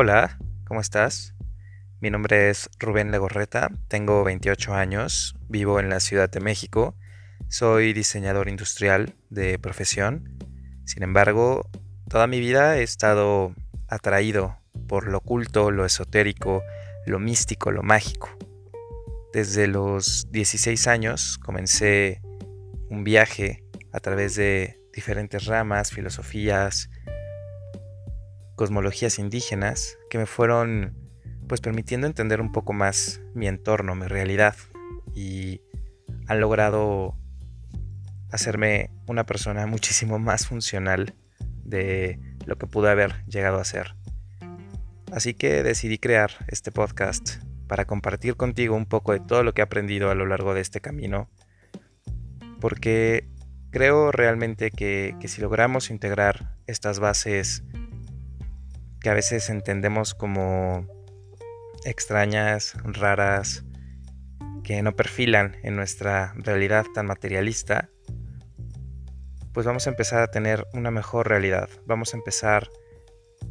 Hola, ¿cómo estás? Mi nombre es Rubén Legorreta, tengo 28 años, vivo en la Ciudad de México, soy diseñador industrial de profesión. Sin embargo, toda mi vida he estado atraído por lo oculto, lo esotérico, lo místico, lo mágico. Desde los 16 años comencé un viaje a través de diferentes ramas, filosofías, cosmologías indígenas que me fueron pues permitiendo entender un poco más mi entorno, mi realidad y han logrado hacerme una persona muchísimo más funcional de lo que pude haber llegado a ser. Así que decidí crear este podcast para compartir contigo un poco de todo lo que he aprendido a lo largo de este camino, porque creo realmente que, que si logramos integrar estas bases que a veces entendemos como extrañas, raras, que no perfilan en nuestra realidad tan materialista, pues vamos a empezar a tener una mejor realidad, vamos a empezar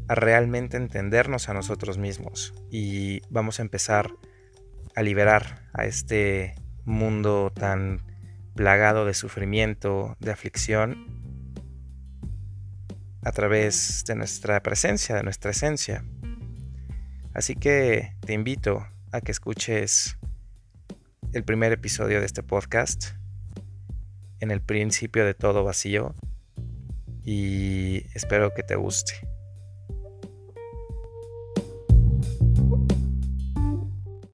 a realmente entendernos a nosotros mismos y vamos a empezar a liberar a este mundo tan plagado de sufrimiento, de aflicción, a través de nuestra presencia, de nuestra esencia. Así que te invito a que escuches el primer episodio de este podcast en el principio de todo vacío y espero que te guste.